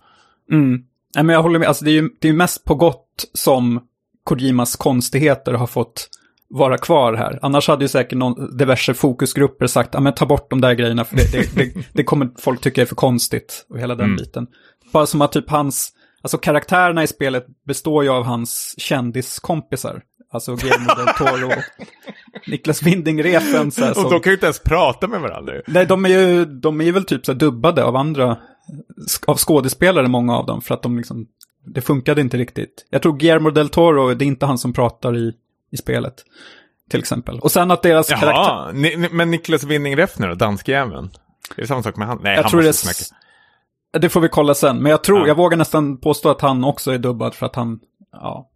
Mm. Nej, men jag håller med, alltså det är ju det är mest på gott som Kojimas konstigheter har fått vara kvar här. Annars hade ju säkert någon, diverse fokusgrupper sagt, ja men ta bort de där grejerna för det, det, det, det kommer folk tycka är för konstigt och hela den mm. biten. Bara som att typ hans, alltså karaktärerna i spelet består ju av hans kändiskompisar. Alltså Guillermo del Toro och Niklas Winding Refn. Så och de kan ju inte ens prata med varandra. Nej, de är ju, de är ju väl typ så dubbade av andra, av skådespelare många av dem. För att de liksom, det funkade inte riktigt. Jag tror Guillermo del Toro, det är inte han som pratar i, i spelet. Till exempel. Och sen att deras Jaha, karaktär... Ni, men Niklas Winding Refn då, danskjäveln? Är det samma sak med han? Nej, jag han tror det, det får vi kolla sen. Men jag tror, ja. jag vågar nästan påstå att han också är dubbad för att han, ja,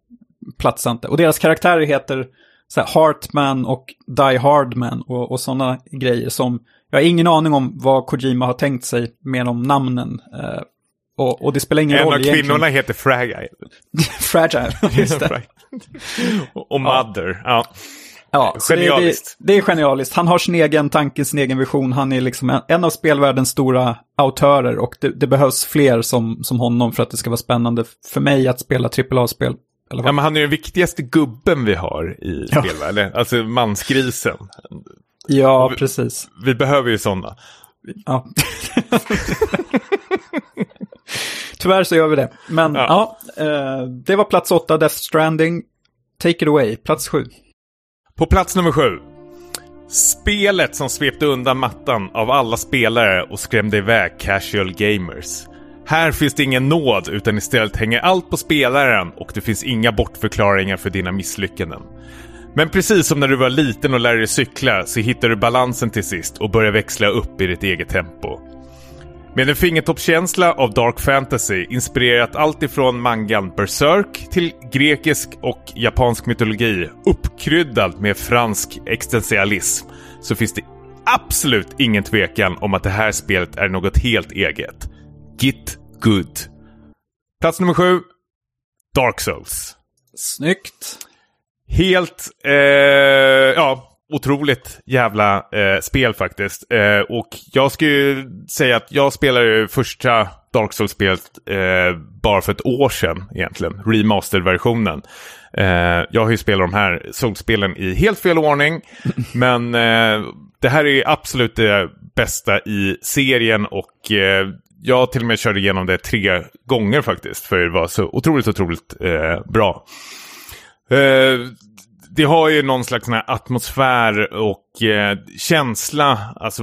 platsar inte. Och deras karaktärer heter så här, Heartman och Die Hardman och, och sådana grejer som, jag har ingen aning om vad Kojima har tänkt sig med de namnen. Eh, och, och, det spelar ingen en roll egentligen. En av kvinnorna heter Fragile. Fragile, just det. och Mother, ja. Ja, genialiskt. Det, det, det, är genialiskt. Han har sin egen tanke, sin egen vision. Han är liksom en, en av spelvärldens stora autörer och det, det, behövs fler som, som honom för att det ska vara spännande för mig att spela AAA-spel. Ja, men han är den viktigaste gubben vi har i ja. spelvärlden. Alltså mansgrisen. Ja, vi, precis. Vi behöver ju sådana. Ja. Tyvärr så gör vi det. Men ja, ja eh, det var plats åtta, Death Stranding. Take it away, plats sju. På plats nummer sju. Spelet som svepte undan mattan av alla spelare och skrämde iväg casual gamers. Här finns det ingen nåd utan istället hänger allt på spelaren och det finns inga bortförklaringar för dina misslyckanden. Men precis som när du var liten och lärde dig cykla så hittar du balansen till sist och börjar växla upp i ditt eget tempo. Med en fingertoppskänsla av dark fantasy inspirerat allt ifrån mangan Berserk till grekisk och japansk mytologi uppkryddad med fransk existentialism så finns det absolut ingen tvekan om att det här spelet är något helt eget. Git good. Plats nummer sju. Dark Souls. Snyggt. Helt, eh, ja, otroligt jävla eh, spel faktiskt. Eh, och jag skulle säga att jag spelade första Dark Souls-spelet eh, bara för ett år sedan egentligen. Remastered-versionen. Eh, jag har ju spelat de här Souls-spelen i helt fel ordning. men eh, det här är absolut det bästa i serien och eh, jag till och med körde igenom det tre gånger faktiskt. För det var så otroligt, otroligt bra. Eh, det har ju någon slags atmosfär och eh, känsla, alltså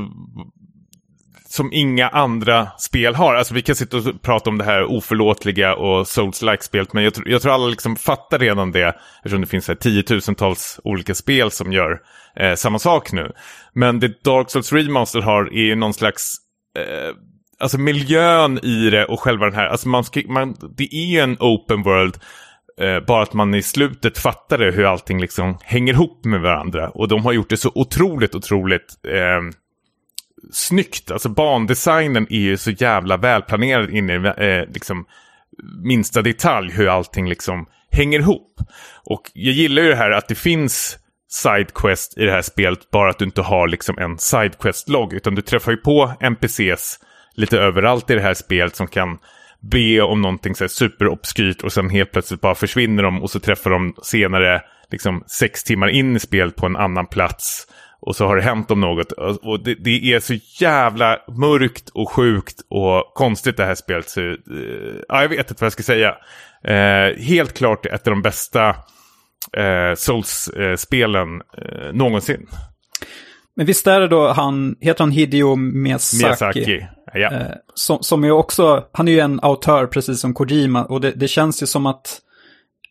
som inga andra spel har. Alltså vi kan sitta och prata om det här oförlåtliga och souls-like spelet, men jag, jag, tror alla liksom fattar redan det, eftersom det finns här, tiotusentals olika spel som gör eh, samma sak nu. Men det Dark Souls Remaster har är ju någon slags eh, Alltså miljön i det och själva den här, alltså man, ska, man det är ju en open world Eh, bara att man i slutet fattade hur allting liksom hänger ihop med varandra. Och de har gjort det så otroligt, otroligt eh, snyggt. Alltså bandesignen är ju så jävla välplanerad in i eh, liksom, minsta detalj hur allting liksom hänger ihop. Och jag gillar ju det här att det finns sidequest i det här spelet, bara att du inte har liksom en sidequest-logg. Utan du träffar ju på NPCs lite överallt i det här spelet som kan be om någonting så här superobskyrt och sen helt plötsligt bara försvinner de och så träffar de senare liksom sex timmar in i spelet på en annan plats. Och så har det hänt om något. Och det, det är så jävla mörkt och sjukt och konstigt det här spelet. Så, uh, jag vet inte vad jag ska säga. Uh, helt klart ett av de bästa eh, uh, Souls-spelen uh, någonsin. Men visst är det då han, heter han Hideo Miyazaki? Miyazaki. Ja. Eh, som, som är också, han är ju en autör precis som Kojima och det, det, känns ju som att,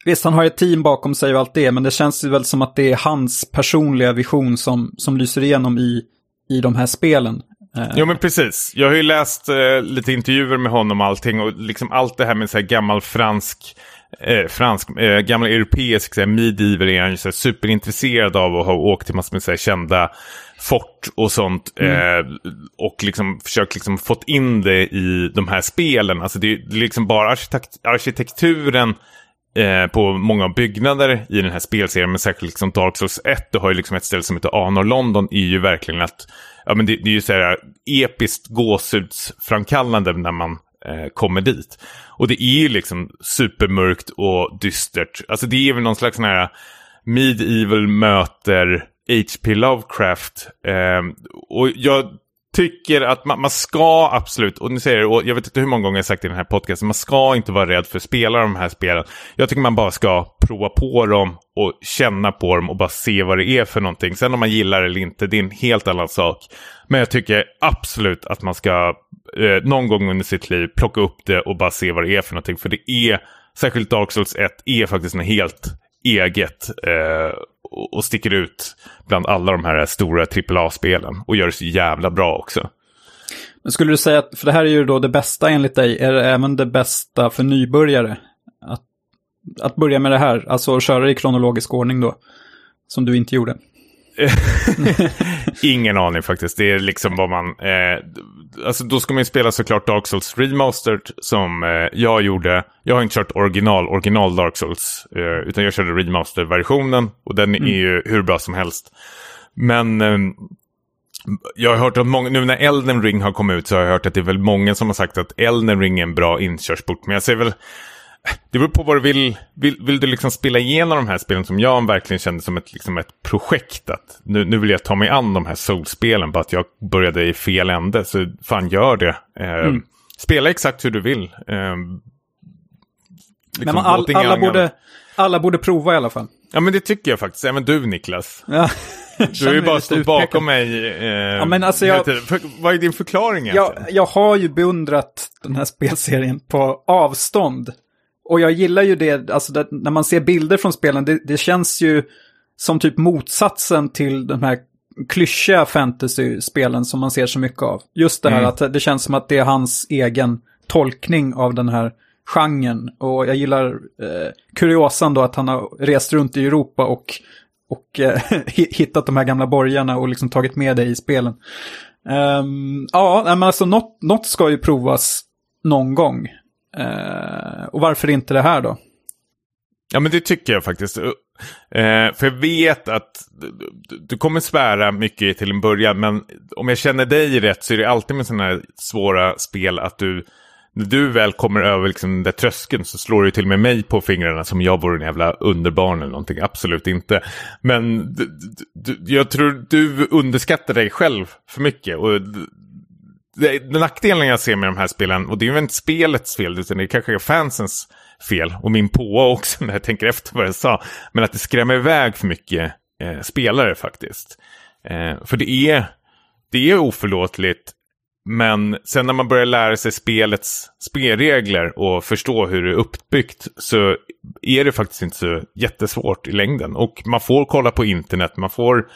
visst han har ett team bakom sig och allt det, men det känns ju väl som att det är hans personliga vision som, som lyser igenom i, i de här spelen. Eh. Jo men precis, jag har ju läst eh, lite intervjuer med honom och allting och liksom allt det här med så här gammal fransk eh, fransk, eh, gammal europeisk så medieval är han ju så superintresserad av och har åkt till massor med så kända fort och sånt. Mm. Eh, och liksom försökt liksom fått in det i de här spelen. Alltså det är liksom bara arkitekt arkitekturen eh, på många byggnader i den här spelserien. Men särskilt liksom Dark Souls 1. Du har ju liksom ett ställe som heter Anor London. är ju verkligen att ja, men det, det är ju så här episkt gåshudsframkallande när man eh, kommer dit. Och det är ju liksom supermörkt och dystert. Alltså det är väl någon slags sån här medieval möter H.P. Lovecraft. Eh, och jag tycker att man, man, ska absolut, och nu säger jag, och jag vet inte hur många gånger jag sagt i den här podcasten, man ska inte vara rädd för att spela de här spelen. Jag tycker man bara ska prova på dem och känna på dem och bara se vad det är för någonting. Sen om man gillar det eller inte, det är en helt annan sak. Men jag tycker absolut att man ska eh, någon gång under sitt liv plocka upp det och bara se vad det är för någonting. För det är, särskilt Dark Souls 1, är faktiskt en helt eget eh, och sticker ut bland alla de här stora AAA-spelen och gör det så jävla bra också. Men skulle du säga att, för det här är ju då det bästa enligt dig, är det även det bästa för nybörjare? Att, att börja med det här, alltså att köra i kronologisk ordning då, som du inte gjorde? Ingen aning faktiskt. Det är liksom vad man... Eh, alltså då ska man ju spela såklart Dark Souls Remastered som eh, jag gjorde. Jag har inte kört original, original Dark Souls. Eh, utan jag körde Remastered-versionen. Och den mm. är ju hur bra som helst. Men eh, jag har hört att många, nu när Elden Ring har kommit ut så har jag hört att det är väl många som har sagt att Elden Ring är en bra inkörsport. Men jag säger väl det beror på vad du vill. Vill, vill du liksom spela igenom de här spelen som jag verkligen kände som ett, liksom ett projekt? Att nu, nu vill jag ta mig an de här Souls-spelen. Bara att jag började i fel ände. Så fan gör det. Eh, mm. Spela exakt hur du vill. Eh, liksom, men all, alla, borde, alla borde prova i alla fall. Ja men det tycker jag faktiskt. Även du Niklas. Ja. Du har ju bara stått bakom mig. Eh, ja, men alltså jag, för, vad är din förklaring jag, jag har ju beundrat den här spelserien på avstånd. Och jag gillar ju det, alltså det, när man ser bilder från spelen, det, det känns ju som typ motsatsen till de här klyschiga fantasy-spelen som man ser så mycket av. Just det här mm. att det känns som att det är hans egen tolkning av den här genren. Och jag gillar eh, kuriosan då att han har rest runt i Europa och, och eh, hittat de här gamla borgarna och liksom tagit med det i spelen. Um, ja, men alltså något, något ska ju provas någon gång. Eh, och varför inte det här då? Ja, men det tycker jag faktiskt. Eh, för jag vet att du kommer svära mycket till en början, men om jag känner dig rätt så är det alltid med sådana här svåra spel att du, när du väl kommer över liksom den där tröskeln så slår du till och med mig på fingrarna som jag vore en jävla underbarn eller någonting. Absolut inte. Men jag tror du underskattar dig själv för mycket. Och nackdelen jag ser med de här spelen, och det är ju inte spelets fel, utan det kanske är fansens fel. Och min påa också när jag tänker efter vad jag sa. Men att det skrämmer iväg för mycket eh, spelare faktiskt. Eh, för det är, det är oförlåtligt. Men sen när man börjar lära sig spelets spelregler och förstå hur det är uppbyggt så är det faktiskt inte så jättesvårt i längden. Och man får kolla på internet, man får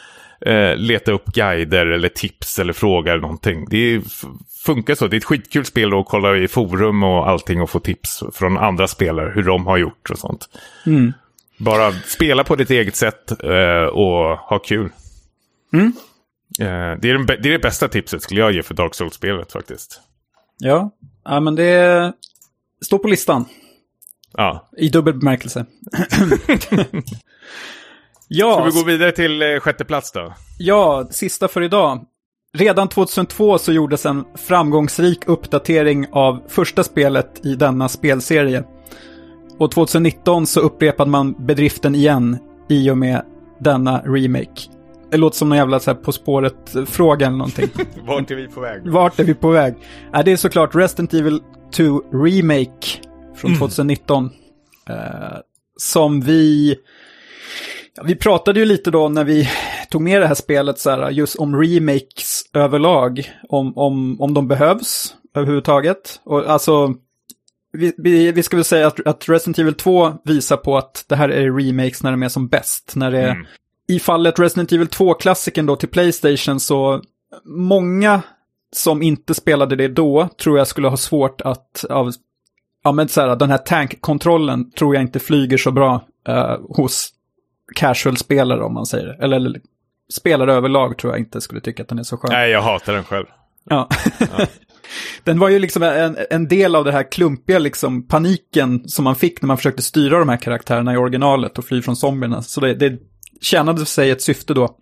eh, leta upp guider eller tips eller fråga eller någonting. Det funkar så. Det är ett skitkul spel att kolla i forum och allting och få tips från andra spelare hur de har gjort och sånt. Mm. Bara spela på ditt eget sätt eh, och ha kul. Mm. Eh, det, är det är det bästa tipset skulle jag ge för Dark Souls-spelet faktiskt. Ja, ja men det står på listan. Ja. I dubbel bemärkelse. Ja, Ska vi gå vidare till eh, sjätte plats då? Ja, sista för idag. Redan 2002 så gjordes en framgångsrik uppdatering av första spelet i denna spelserie. Och 2019 så upprepade man bedriften igen i och med denna remake. Det låter som någon jävla så här På spåret-fråga eller någonting. Vart är vi på väg? Vart är vi på väg? Ja, det är såklart Resident Evil 2 Remake från 2019. Mm. Eh, som vi vi pratade ju lite då när vi tog med det här spelet så här, just om remakes överlag. Om, om, om de behövs överhuvudtaget. Och alltså, vi, vi, vi ska väl säga att, att Resident Evil 2 visar på att det här är remakes när de är som bäst. När det mm. I fallet Resident Evil 2-klassiken då till Playstation så många som inte spelade det då tror jag skulle ha svårt att av, ja men så här, den här tankkontrollen tror jag inte flyger så bra uh, hos casual-spelare om man säger. Eller, eller spelare överlag tror jag inte skulle tycka att den är så skön. Nej, jag hatar den själv. Ja. ja. den var ju liksom en, en del av det här klumpiga liksom paniken som man fick när man försökte styra de här karaktärerna i originalet och fly från zombierna. Så det, det tjänade sig ett syfte då.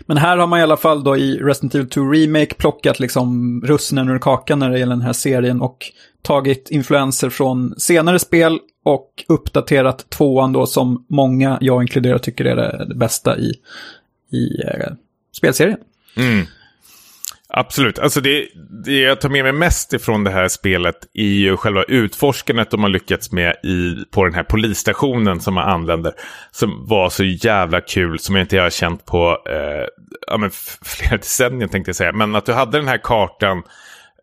Men här har man i alla fall då i Resident Evil 2 Remake plockat liksom russinen ur kakan när det gäller den här serien och tagit influenser från senare spel och uppdaterat tvåan då som många, jag inkluderar, tycker är det, bästa i, i eh, spelserien. Mm. Absolut, alltså det, det jag tar med mig mest ifrån det här spelet är ju själva utforskandet de har lyckats med i, på den här polisstationen som man anländer. Som var så jävla kul som jag inte har känt på eh, ja, men flera decennier tänkte jag säga. Men att du hade den här kartan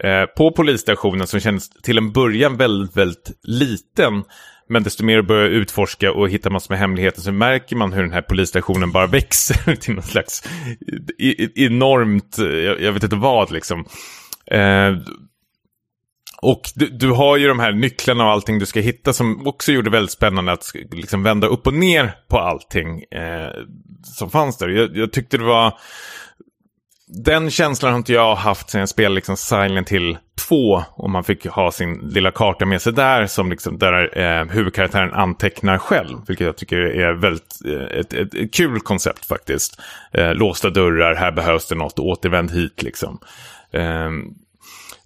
Eh, på polisstationen som kändes till en början väldigt, väldigt liten. Men desto mer du börjar utforska och hitta massor med hemligheter så märker man hur den här polisstationen bara växer till något slags enormt, jag, vet inte vad liksom. Eh, och du, du, har ju de här nycklarna och allting du ska hitta som också gjorde väldigt spännande att liksom vända upp och ner på allting eh, som fanns där. Jag, jag tyckte det var den känslan har inte jag haft sen jag spelade liksom Silent Hill 2. Och man fick ha sin lilla karta med sig där som liksom, där eh, huvudkaraktären antecknar själv. Vilket jag tycker är väldigt eh, ett, ett, ett, kul koncept faktiskt. Eh, låsta dörrar, här behövs det något, återvänd hit liksom. Eh,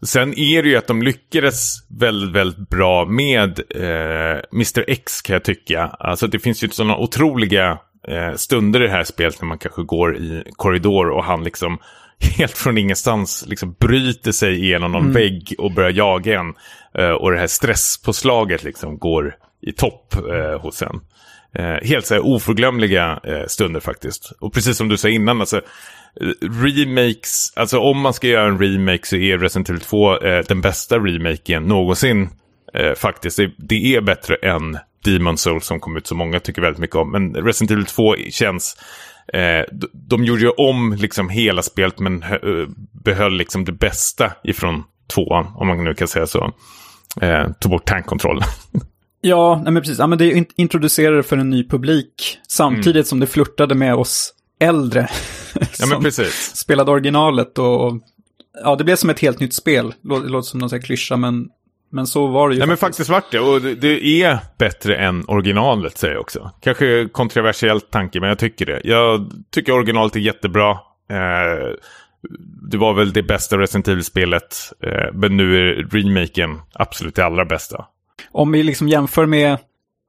sen är det ju att de lyckades väldigt, väldigt bra med eh, Mr X kan jag tycka. Alltså det finns ju sådana otroliga eh, stunder i det här spelet när man kanske går i korridor och han liksom helt från ingenstans liksom bryter sig igenom någon mm. vägg och börjar jaga en. Eh, och det här stresspåslaget liksom går i topp eh, hos en. Eh, helt så här oförglömliga eh, stunder faktiskt. Och precis som du sa innan, alltså, eh, remakes, alltså om man ska göra en remake så är Resident Evil 2 eh, den bästa remaken någonsin. Eh, faktiskt, det, är bättre än Demon Souls som kom ut så många tycker väldigt mycket om. Men Resident Evil 2 känns Eh, de, gjorde ju om liksom hela spelet men behöll liksom det bästa ifrån tvåan, om man nu kan säga så. Eh, tog bort tankkontrollen. ja, nej men precis. Ja, men det introducerade för en ny publik samtidigt mm. som det flörtade med oss äldre. ja, men precis. Spelade originalet och ja, det blev som ett helt nytt spel. Det låter som någon sån här klyscha, men men så var det ju. Nej, faktiskt. men faktiskt vart det. Och det är bättre än originalet säger jag också. Kanske kontroversiellt tanke, men jag tycker det. Jag tycker originalet är jättebra. Eh, det var väl det bästa Resident Evil-spelet. Eh, men nu är remaken absolut det allra bästa. Om vi liksom jämför med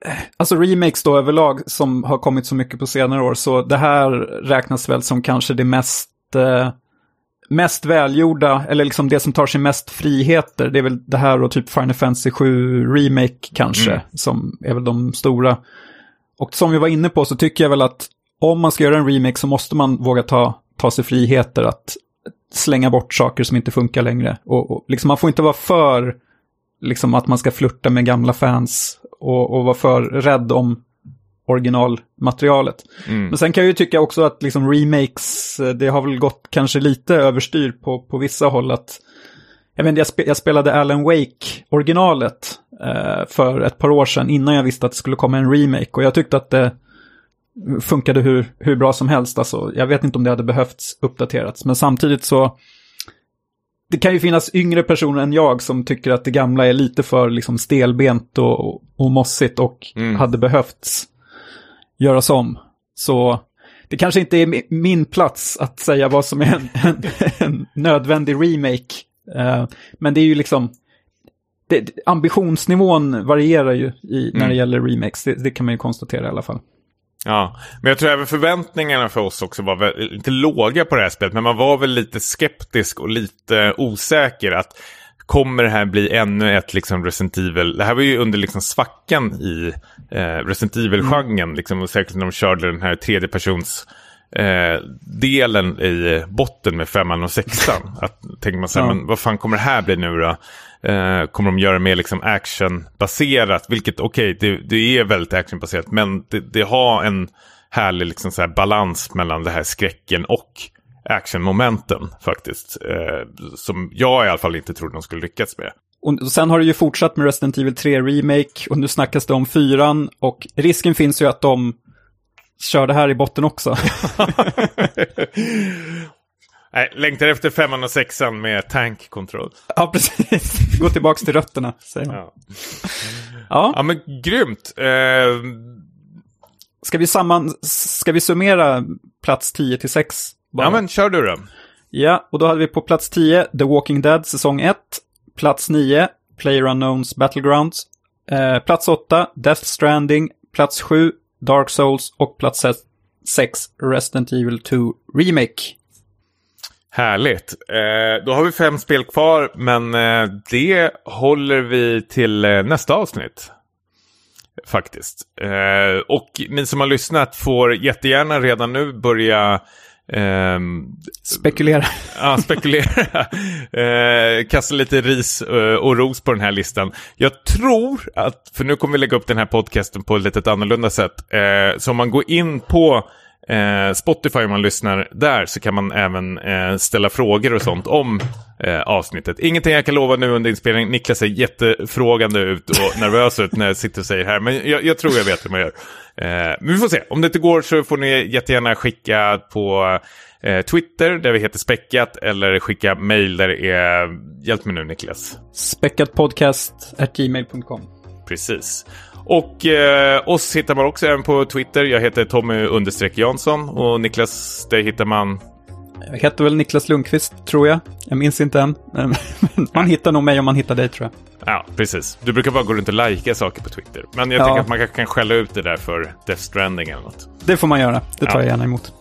eh, Alltså remakes då överlag som har kommit så mycket på senare år, så det här räknas väl som kanske det mest eh, mest välgjorda, eller liksom det som tar sig mest friheter, det är väl det här och typ Final Fantasy 7 Remake kanske, mm. som är väl de stora. Och som vi var inne på så tycker jag väl att om man ska göra en remake så måste man våga ta, ta sig friheter att slänga bort saker som inte funkar längre. Och, och liksom man får inte vara för liksom att man ska flirta med gamla fans och, och vara för rädd om originalmaterialet. Mm. Men sen kan jag ju tycka också att liksom remakes, eh, det har väl gått kanske lite överstyr på, på vissa håll att jag, vet, jag, spe, jag spelade Alan Wake, originalet, eh, för ett par år sedan innan jag visste att det skulle komma en remake. Och jag tyckte att det funkade hur, hur bra som helst. Alltså, jag vet inte om det hade behövts uppdaterats. Men samtidigt så, det kan ju finnas yngre personer än jag som tycker att det gamla är lite för liksom, stelbent och, och mossigt och mm. hade behövts göras om. Så det kanske inte är min plats att säga vad som är en, en, en nödvändig remake. Uh, men det är ju liksom, det, ambitionsnivån varierar ju i, när det mm. gäller remakes, det, det, kan man ju konstatera i alla fall. Ja, men jag tror även förväntningarna för oss också var lite låga på det här spelet, men man var väl lite skeptisk och lite osäker att kommer det här bli ännu ett liksom Resident Evil? Det här var ju under liksom svackan i eh, Resident Evil-genren. Mm. Liksom, och säkert när de körde den här tredjepersons eh, delen i botten med femman och sexan. att, tänker man så här, ja. men vad fan kommer det här bli nu då? Eh, kommer de göra mer liksom actionbaserat? Vilket okej, okay, det, det, är väldigt actionbaserat. Men det, det har en härlig liksom så balans mellan det här skräcken och actionmomenten faktiskt. Eh, som jag i alla fall inte trodde de skulle lyckas med. Och sen har det ju fortsatt med Resident Evil 3 Remake och nu snackas det om fyran och risken finns ju att de kör det här i botten också. Nej, längtar efter femman och sexan med tank control. Ja, precis. Gå tillbaka till rötterna, säger man. Ja, ja. ja men grymt. Eh... Ska, vi samman... Ska vi summera plats 10 till 6? Bara. Ja, men kör du då. Ja, och då hade vi på plats 10 The Walking Dead säsong 1. Plats 9 Player Unknowns Battlegrounds. Eh, plats 8 Death Stranding. Plats 7 Dark Souls och plats 6 Resident Evil 2 Remake. Härligt. Eh, då har vi fem spel kvar, men eh, det håller vi till eh, nästa avsnitt. Faktiskt. Eh, och ni som har lyssnat får jättegärna redan nu börja Um, spekulera. Ja, spekulera. uh, kasta lite ris uh, och ros på den här listan. Jag tror att, för nu kommer vi lägga upp den här podcasten på ett lite annorlunda sätt. Uh, så om man går in på eh, Spotify om man lyssnar där så kan man även eh, ställa frågor och sånt om eh, avsnittet. Ingenting jag kan lova nu under inspelningen. Niklas ser jättefrågande ut och nervös ut när jag sitter och säger här. Men jag, jag tror jag vet hur man gör. Eh, men vi får se. Om det inte går så får ni jättegärna skicka på eh, Twitter där vi heter Späckat eller skicka mail där det är, hjälp mig nu Niklas. Späckatpodcast.gmail.com Precis. Och eh, oss hittar man också även på Twitter. Jag heter Tommy understreck Jansson och Niklas, det hittar man jag heter väl Niklas Lundqvist, tror jag. Jag minns inte än. man hittar nog mig om man hittar dig, tror jag. Ja, precis. Du brukar bara gå runt och likea saker på Twitter. Men jag ja. tänker att man kan skälla ut det där för Death Stranding eller något. Det får man göra. Det tar ja. jag gärna emot.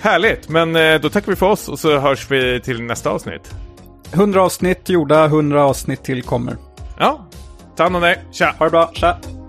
Härligt, men eh, då tackar vi för oss och så hörs vi till nästa avsnitt. 100 avsnitt gjorda, 100 avsnitt till kommer. Ja, ta hand om dig. Tja! Ha det bra. Tja!